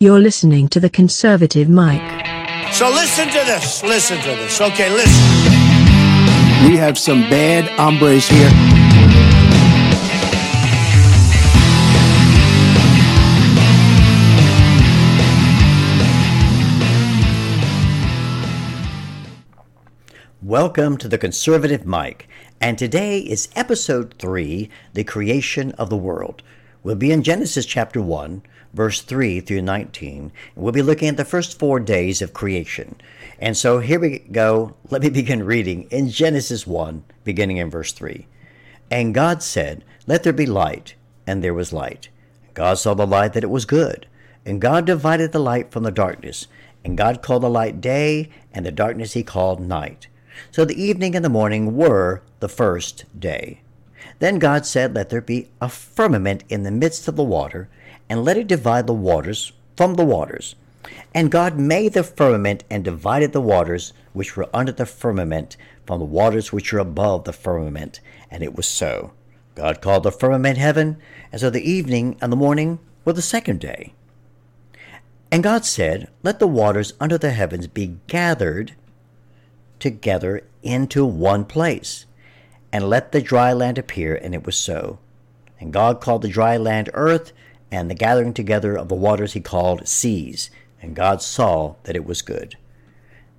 You're listening to the conservative Mike. So listen to this. Listen to this. Okay, listen. We have some bad hombres here. Welcome to the Conservative Mike, and today is episode 3 The Creation of the World. We'll be in Genesis chapter 1, verse 3 through 19. And we'll be looking at the first four days of creation. And so here we go. Let me begin reading in Genesis 1, beginning in verse 3. And God said, Let there be light, and there was light. God saw the light that it was good. And God divided the light from the darkness. And God called the light day, and the darkness he called night. So the evening and the morning were the first day. Then God said, Let there be a firmament in the midst of the water, and let it divide the waters from the waters. And God made the firmament and divided the waters which were under the firmament from the waters which were above the firmament. And it was so. God called the firmament heaven, and so the evening and the morning were the second day. And God said, Let the waters under the heavens be gathered together into one place, and let the dry land appear. And it was so. And God called the dry land earth, and the gathering together of the waters he called seas. And God saw that it was good.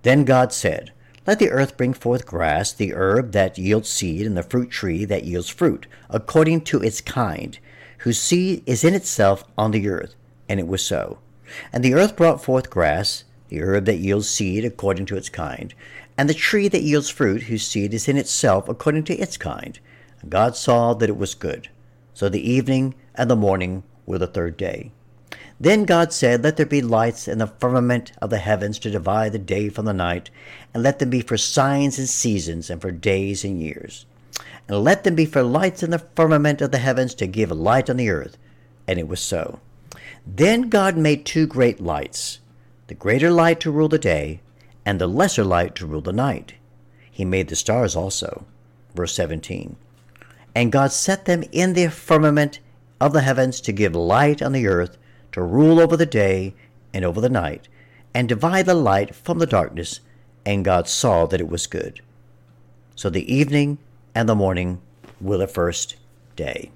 Then God said, Let the earth bring forth grass, the herb that yields seed, and the fruit tree that yields fruit, according to its kind, whose seed is in itself on the earth. And it was so. And the earth brought forth grass, the herb that yields seed according to its kind, and the tree that yields fruit, whose seed is in itself according to its kind. And God saw that it was good. So the evening and the morning were the third day. Then God said, Let there be lights in the firmament of the heavens to divide the day from the night, and let them be for signs and seasons, and for days and years. And let them be for lights in the firmament of the heavens to give light on the earth. And it was so. Then God made two great lights, the greater light to rule the day, and the lesser light to rule the night. He made the stars also. Verse 17. And God set them in the firmament of the heavens to give light on the earth, to rule over the day and over the night, and divide the light from the darkness. And God saw that it was good. So the evening and the morning were the first day.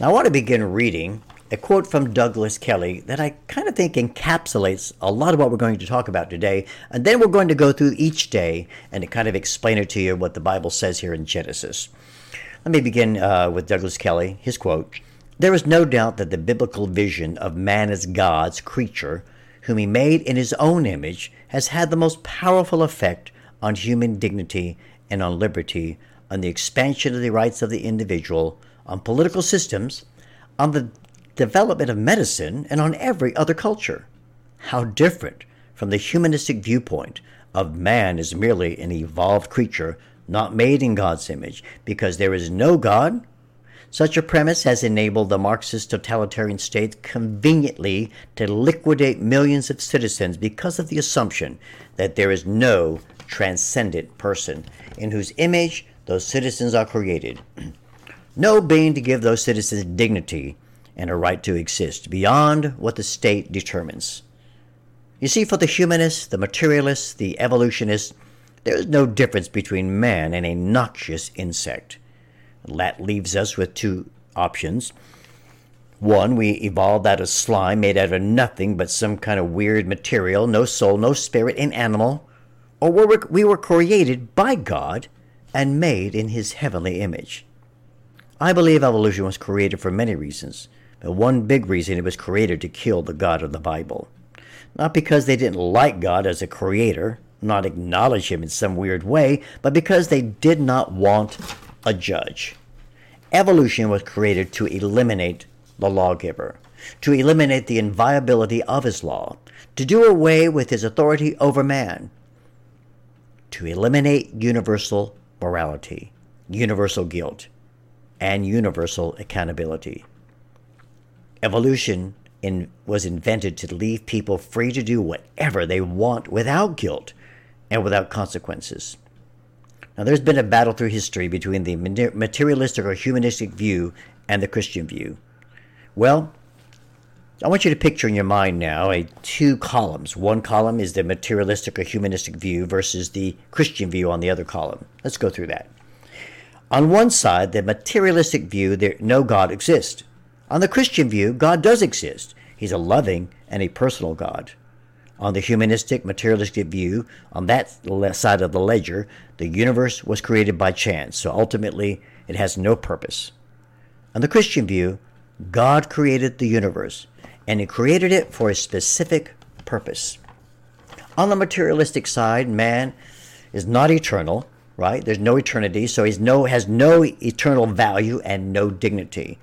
Now I want to begin reading a quote from Douglas Kelly that I kind of think encapsulates a lot of what we're going to talk about today. And then we're going to go through each day and kind of explain it to you what the Bible says here in Genesis. Let me begin uh, with Douglas Kelly. His quote There is no doubt that the biblical vision of man as God's creature, whom he made in his own image, has had the most powerful effect on human dignity and on liberty, on the expansion of the rights of the individual, on political systems, on the development of medicine, and on every other culture. How different from the humanistic viewpoint of man as merely an evolved creature not made in God's image, because there is no God. Such a premise has enabled the Marxist totalitarian state conveniently to liquidate millions of citizens because of the assumption that there is no transcendent person in whose image those citizens are created. no being to give those citizens dignity and a right to exist beyond what the state determines. You see, for the humanists, the materialists, the evolutionists, there is no difference between man and a noxious insect. That leaves us with two options. One, we evolved out of slime made out of nothing but some kind of weird material, no soul, no spirit, an animal. Or we were created by God and made in his heavenly image. I believe evolution was created for many reasons, but one big reason it was created to kill the God of the Bible. Not because they didn't like God as a creator, not acknowledge him in some weird way, but because they did not want a judge. Evolution was created to eliminate the lawgiver, to eliminate the inviolability of his law, to do away with his authority over man, to eliminate universal morality, universal guilt, and universal accountability. Evolution in, was invented to leave people free to do whatever they want without guilt and without consequences. Now, there's been a battle through history between the materialistic or humanistic view and the Christian view. Well, I want you to picture in your mind now a two columns. One column is the materialistic or humanistic view versus the Christian view on the other column. Let's go through that. On one side, the materialistic view, there no God exists. On the Christian view, God does exist. He's a loving and a personal God. On the humanistic, materialistic view, on that side of the ledger, the universe was created by chance, so ultimately it has no purpose. On the Christian view, God created the universe, and He created it for a specific purpose. On the materialistic side, man is not eternal, right? There's no eternity, so he no, has no eternal value and no dignity.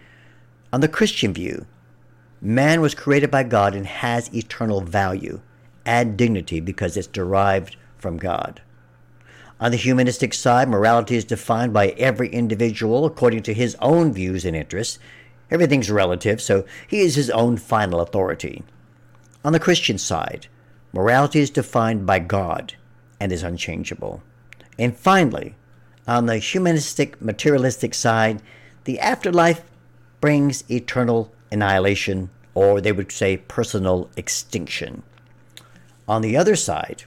On the Christian view, man was created by God and has eternal value and dignity because it's derived from God. On the humanistic side, morality is defined by every individual according to his own views and interests. Everything's relative, so he is his own final authority. On the Christian side, morality is defined by God and is unchangeable. And finally, on the humanistic materialistic side, the afterlife brings eternal annihilation, or they would say personal extinction. On the other side,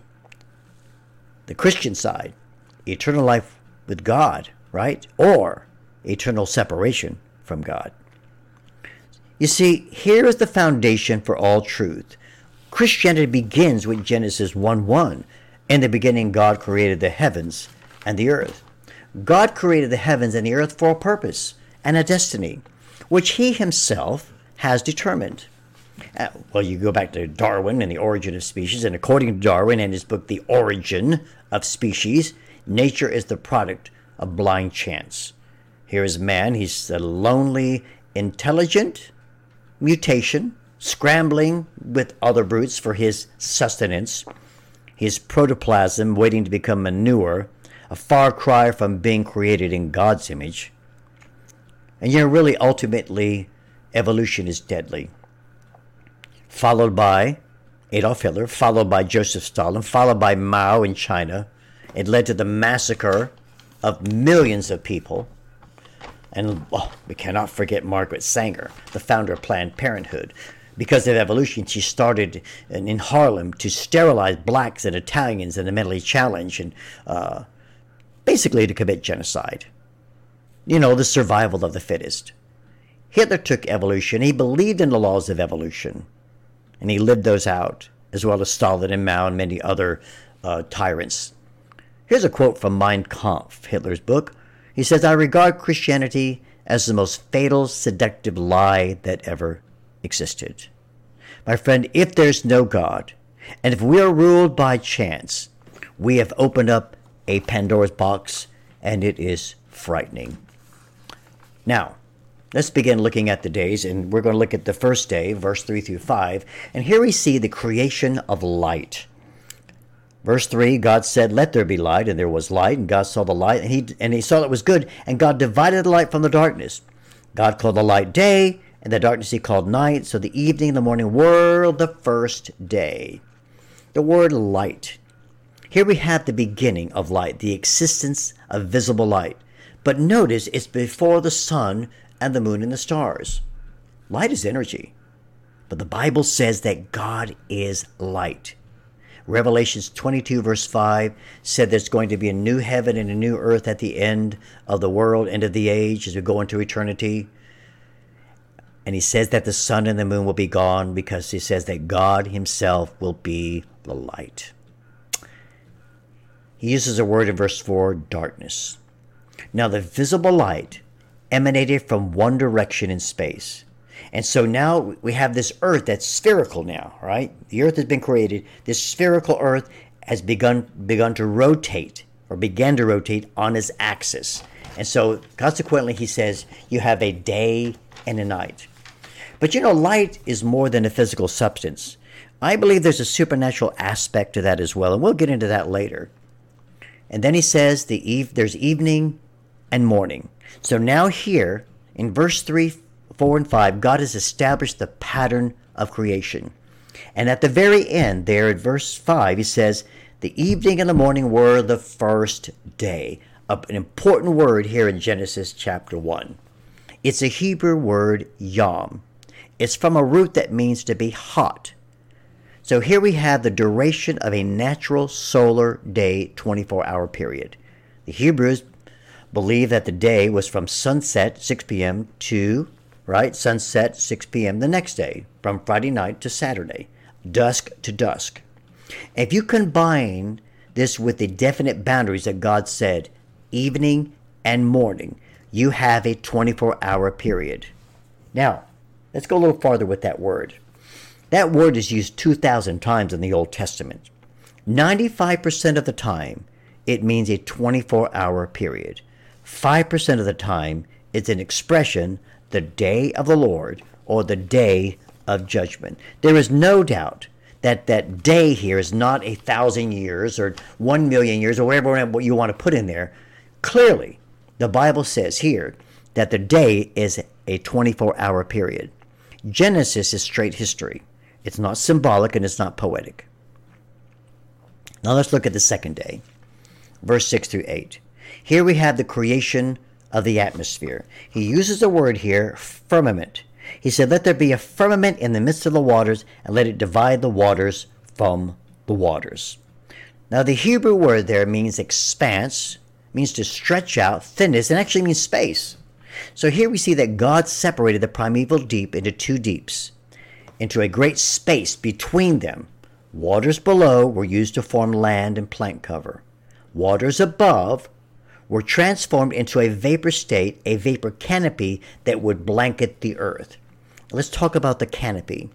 the Christian side, eternal life with God, right? Or eternal separation from God. You see, here is the foundation for all truth. Christianity begins with Genesis 1 1. In the beginning, God created the heavens and the earth. God created the heavens and the earth for a purpose and a destiny which he himself has determined. Uh, well, you go back to Darwin and the origin of species, and according to Darwin and his book, The Origin of Species, nature is the product of blind chance. Here is man, he's a lonely, intelligent mutation, scrambling with other brutes for his sustenance. His protoplasm waiting to become manure, a far cry from being created in God's image. And you know, really, ultimately, evolution is deadly. Followed by Adolf Hitler, followed by Joseph Stalin, followed by Mao in China. It led to the massacre of millions of people. And oh, we cannot forget Margaret Sanger, the founder of Planned Parenthood. Because of evolution, she started in, in Harlem to sterilize blacks and Italians and the mentally challenged and uh, basically to commit genocide you know, the survival of the fittest. Hitler took evolution. He believed in the laws of evolution, and he lived those out, as well as Stalin and Mao and many other uh, tyrants. Here's a quote from Mein Kampf, Hitler's book. He says, I regard Christianity as the most fatal, seductive lie that ever existed. My friend, if there's no God, and if we are ruled by chance, we have opened up a Pandora's box, and it is frightening. Now, let's begin looking at the days, and we're going to look at the first day, verse 3 through 5. And here we see the creation of light. Verse 3 God said, Let there be light, and there was light, and God saw the light, and he, and he saw it was good, and God divided the light from the darkness. God called the light day, and the darkness he called night. So the evening and the morning were the first day. The word light. Here we have the beginning of light, the existence of visible light. But notice it's before the sun and the moon and the stars. Light is energy. But the Bible says that God is light. Revelations 22, verse 5 said there's going to be a new heaven and a new earth at the end of the world, end of the age, as we go into eternity. And he says that the sun and the moon will be gone because he says that God himself will be the light. He uses a word in verse 4 darkness. Now, the visible light emanated from one direction in space. And so now we have this earth that's spherical now, right? The earth has been created. This spherical earth has begun begun to rotate or began to rotate on its axis. And so consequently he says you have a day and a night. But you know light is more than a physical substance. I believe there's a supernatural aspect to that as well, and we'll get into that later. And then he says the eve there's evening and morning. So now, here in verse 3, 4, and 5, God has established the pattern of creation. And at the very end, there at verse 5, he says, The evening and the morning were the first day. An important word here in Genesis chapter 1. It's a Hebrew word, yom. It's from a root that means to be hot. So here we have the duration of a natural solar day 24 hour period. The Hebrews believe that the day was from sunset 6 p.m. to right sunset 6 p.m. the next day, from Friday night to Saturday, dusk to dusk. If you combine this with the definite boundaries that God said, evening and morning, you have a 24 hour period. Now, let's go a little farther with that word. That word is used 2,000 times in the Old Testament. 95% of the time, it means a 24 hour period. 5% of the time, it's an expression, the day of the Lord or the day of judgment. There is no doubt that that day here is not a thousand years or one million years or whatever you want to put in there. Clearly, the Bible says here that the day is a 24 hour period. Genesis is straight history. It's not symbolic and it's not poetic. Now let's look at the second day, verse 6 through 8. Here we have the creation of the atmosphere. He uses the word here, firmament. He said, Let there be a firmament in the midst of the waters, and let it divide the waters from the waters. Now, the Hebrew word there means expanse, means to stretch out, thinness, and actually means space. So here we see that God separated the primeval deep into two deeps, into a great space between them. Waters below were used to form land and plant cover. Waters above were transformed into a vapor state, a vapor canopy that would blanket the earth. Let's talk about the canopy.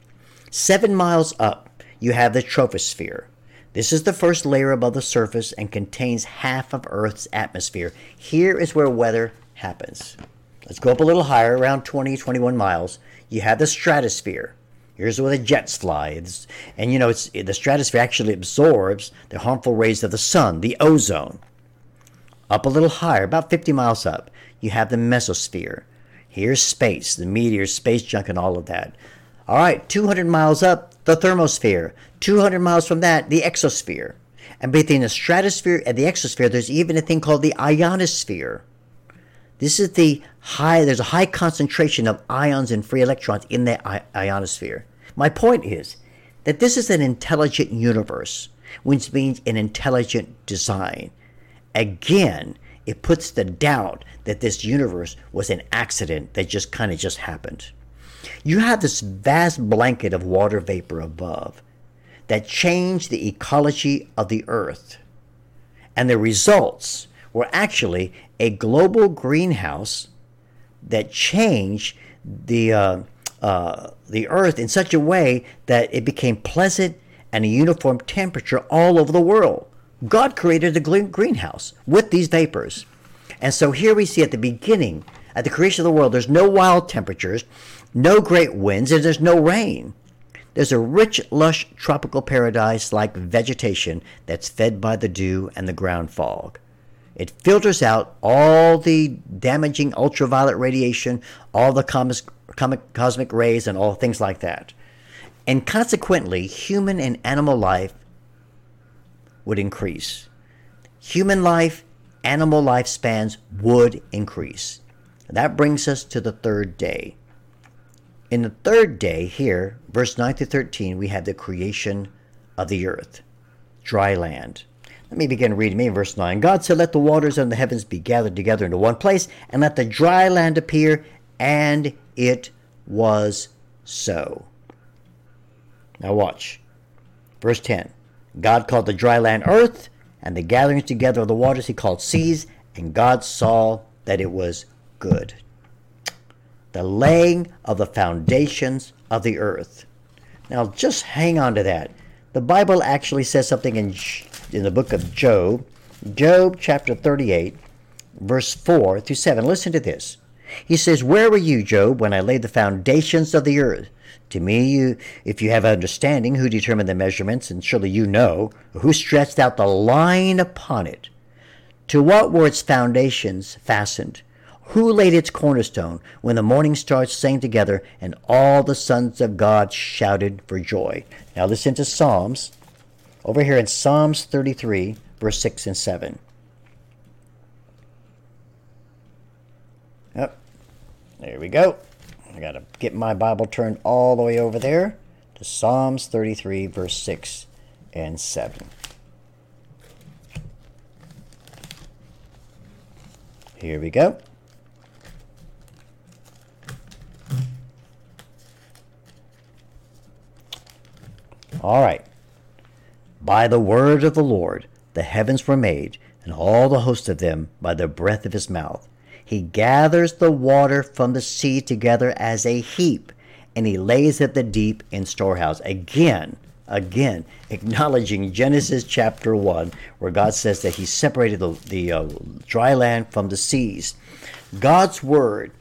Seven miles up, you have the troposphere. This is the first layer above the surface and contains half of Earth's atmosphere. Here is where weather happens. Let's go up a little higher, around 20, 21 miles. You have the stratosphere. Here's where the jets fly. It's, and you know, it's, the stratosphere actually absorbs the harmful rays of the sun, the ozone. Up a little higher, about 50 miles up, you have the mesosphere. Here's space, the meteors, space junk, and all of that. All right, 200 miles up, the thermosphere. 200 miles from that, the exosphere. And between the stratosphere and the exosphere, there's even a thing called the ionosphere. This is the high, there's a high concentration of ions and free electrons in the ionosphere. My point is that this is an intelligent universe, which means an intelligent design. Again, it puts the doubt that this universe was an accident that just kind of just happened. You have this vast blanket of water vapor above that changed the ecology of the earth. And the results were actually a global greenhouse that changed the, uh, uh, the earth in such a way that it became pleasant and a uniform temperature all over the world. God created a greenhouse with these vapors. And so here we see at the beginning, at the creation of the world, there's no wild temperatures, no great winds, and there's no rain. There's a rich, lush tropical paradise like vegetation that's fed by the dew and the ground fog. It filters out all the damaging ultraviolet radiation, all the cosmic rays, and all things like that. And consequently, human and animal life would increase. Human life, animal lifespans would increase. That brings us to the third day. In the third day, here, verse 9 to 13, we have the creation of the earth, dry land. Let me begin reading me in verse 9. God said, Let the waters of the heavens be gathered together into one place, and let the dry land appear, and it was so. Now watch. Verse 10. God called the dry land earth, and the gatherings together of the waters he called seas, and God saw that it was good. The laying of the foundations of the earth. Now, just hang on to that. The Bible actually says something in, in the book of Job, Job chapter 38, verse 4 through 7. Listen to this. He says, Where were you, Job, when I laid the foundations of the earth? To me, you, if you have understanding, who determined the measurements, and surely you know, who stretched out the line upon it? To what were its foundations fastened? Who laid its cornerstone when the morning stars sang together and all the sons of God shouted for joy? Now listen to Psalms, over here in Psalms 33, verse 6 and 7. There we go. I got to get my Bible turned all the way over there to Psalms 33, verse 6 and 7. Here we go. All right. By the word of the Lord the heavens were made, and all the host of them by the breath of his mouth. He gathers the water from the sea together as a heap, and he lays it the deep in storehouse. Again, again, acknowledging Genesis chapter 1, where God says that he separated the, the uh, dry land from the seas. God's word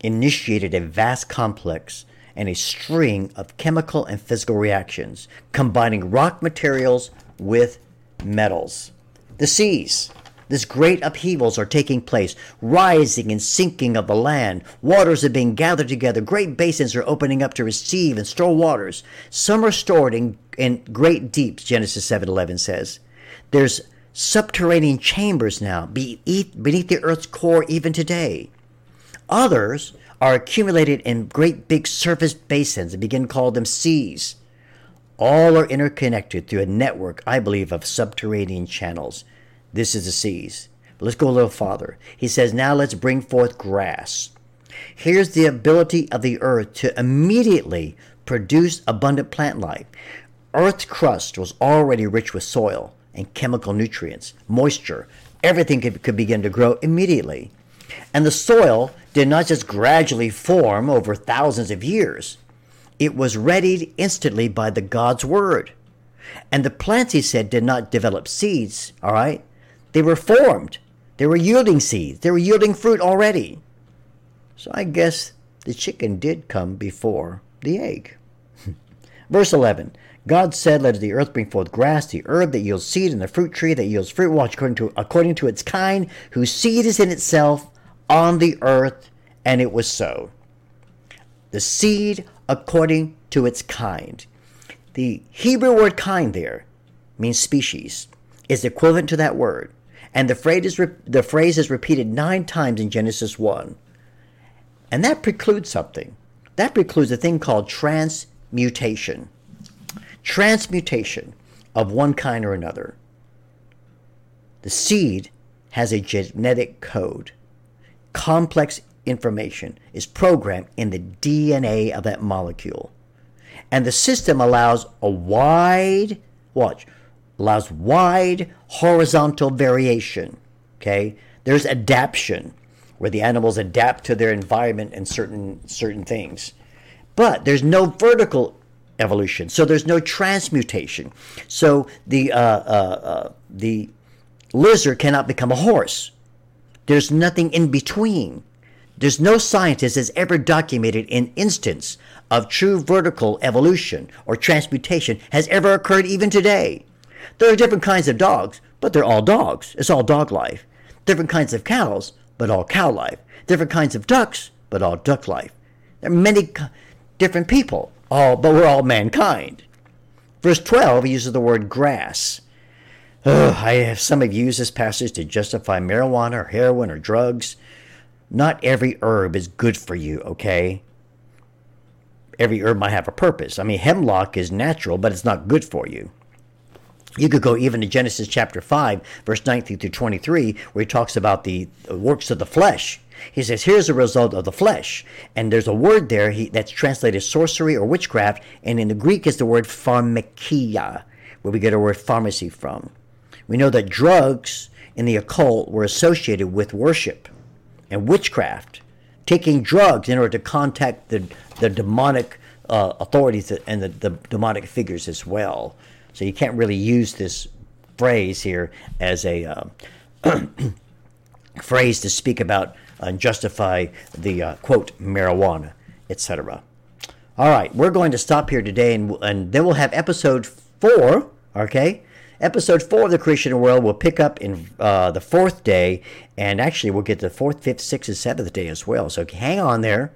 initiated a vast complex and a string of chemical and physical reactions, combining rock materials with metals. The seas, this great upheavals are taking place, rising and sinking of the land. Waters are being gathered together. Great basins are opening up to receive and store waters. Some are stored in, in great deeps, Genesis 7.11 says. There's subterranean chambers now beneath, the earth's core even today. Others are accumulated in great big surface basins and begin call them seas. All are interconnected through a network, I believe, of subterranean channels. This is the seas. But let's go a little farther. He says, Now let's bring forth grass. Here's the ability of the earth to immediately produce abundant plant life. Earth's crust was already rich with soil and chemical nutrients, moisture. Everything could, could begin to grow immediately. And the soil did not just gradually form over thousands of years, it was readied instantly by the God's word. And the plants, he said, did not develop seeds, all right? They were formed. They were yielding seeds. They were yielding fruit already. So I guess the chicken did come before the egg. Verse 11 God said, Let the earth bring forth grass, the herb that yields seed, and the fruit tree that yields fruit, watch according to, according to its kind, whose seed is in itself on the earth, and it was so. The seed according to its kind. The Hebrew word kind there means species, is equivalent to that word. And the phrase is, re- the phrase is repeated nine times in Genesis 1. And that precludes something. That precludes a thing called transmutation. Transmutation of one kind or another. The seed has a genetic code. Complex information is programmed in the DNA of that molecule. And the system allows a wide, watch, allows wide horizontal variation. Okay? There's adaptation where the animals adapt to their environment and certain certain things. But there's no vertical evolution, so there's no transmutation. So the uh, uh, uh, the lizard cannot become a horse. There's nothing in between. There's no scientist has ever documented an instance of true vertical evolution or transmutation has ever occurred even today. There are different kinds of dogs, but they're all dogs. It's all dog life. Different kinds of cows, but all cow life. Different kinds of ducks, but all duck life. There are many different people, all but we're all mankind. Verse 12 uses the word grass. Ugh, I have some have used this passage to justify marijuana or heroin or drugs. Not every herb is good for you, okay? Every herb might have a purpose. I mean, hemlock is natural, but it's not good for you. You could go even to Genesis chapter 5, verse 19 through 23, where he talks about the works of the flesh. He says, Here's the result of the flesh. And there's a word there he, that's translated sorcery or witchcraft, and in the Greek is the word pharmakia, where we get our word pharmacy from. We know that drugs in the occult were associated with worship and witchcraft, taking drugs in order to contact the, the demonic uh, authorities and the, the demonic figures as well. So you can't really use this phrase here as a uh, phrase to speak about and justify the uh, quote marijuana, etc. All right, we're going to stop here today, and, and then we'll have episode four. Okay, episode four of the creation world will pick up in uh, the fourth day, and actually we'll get the fourth, fifth, sixth, and seventh day as well. So hang on there.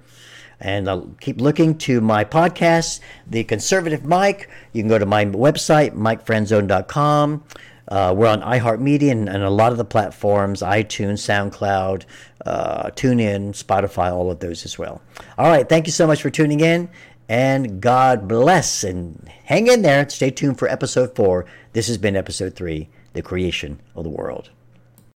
And I'll keep looking to my podcast, The Conservative Mike. You can go to my website, mikefranzone.com. Uh, we're on iHeartMedia and, and a lot of the platforms iTunes, SoundCloud, uh, TuneIn, Spotify, all of those as well. All right. Thank you so much for tuning in. And God bless. And hang in there. Stay tuned for episode four. This has been episode three The Creation of the World.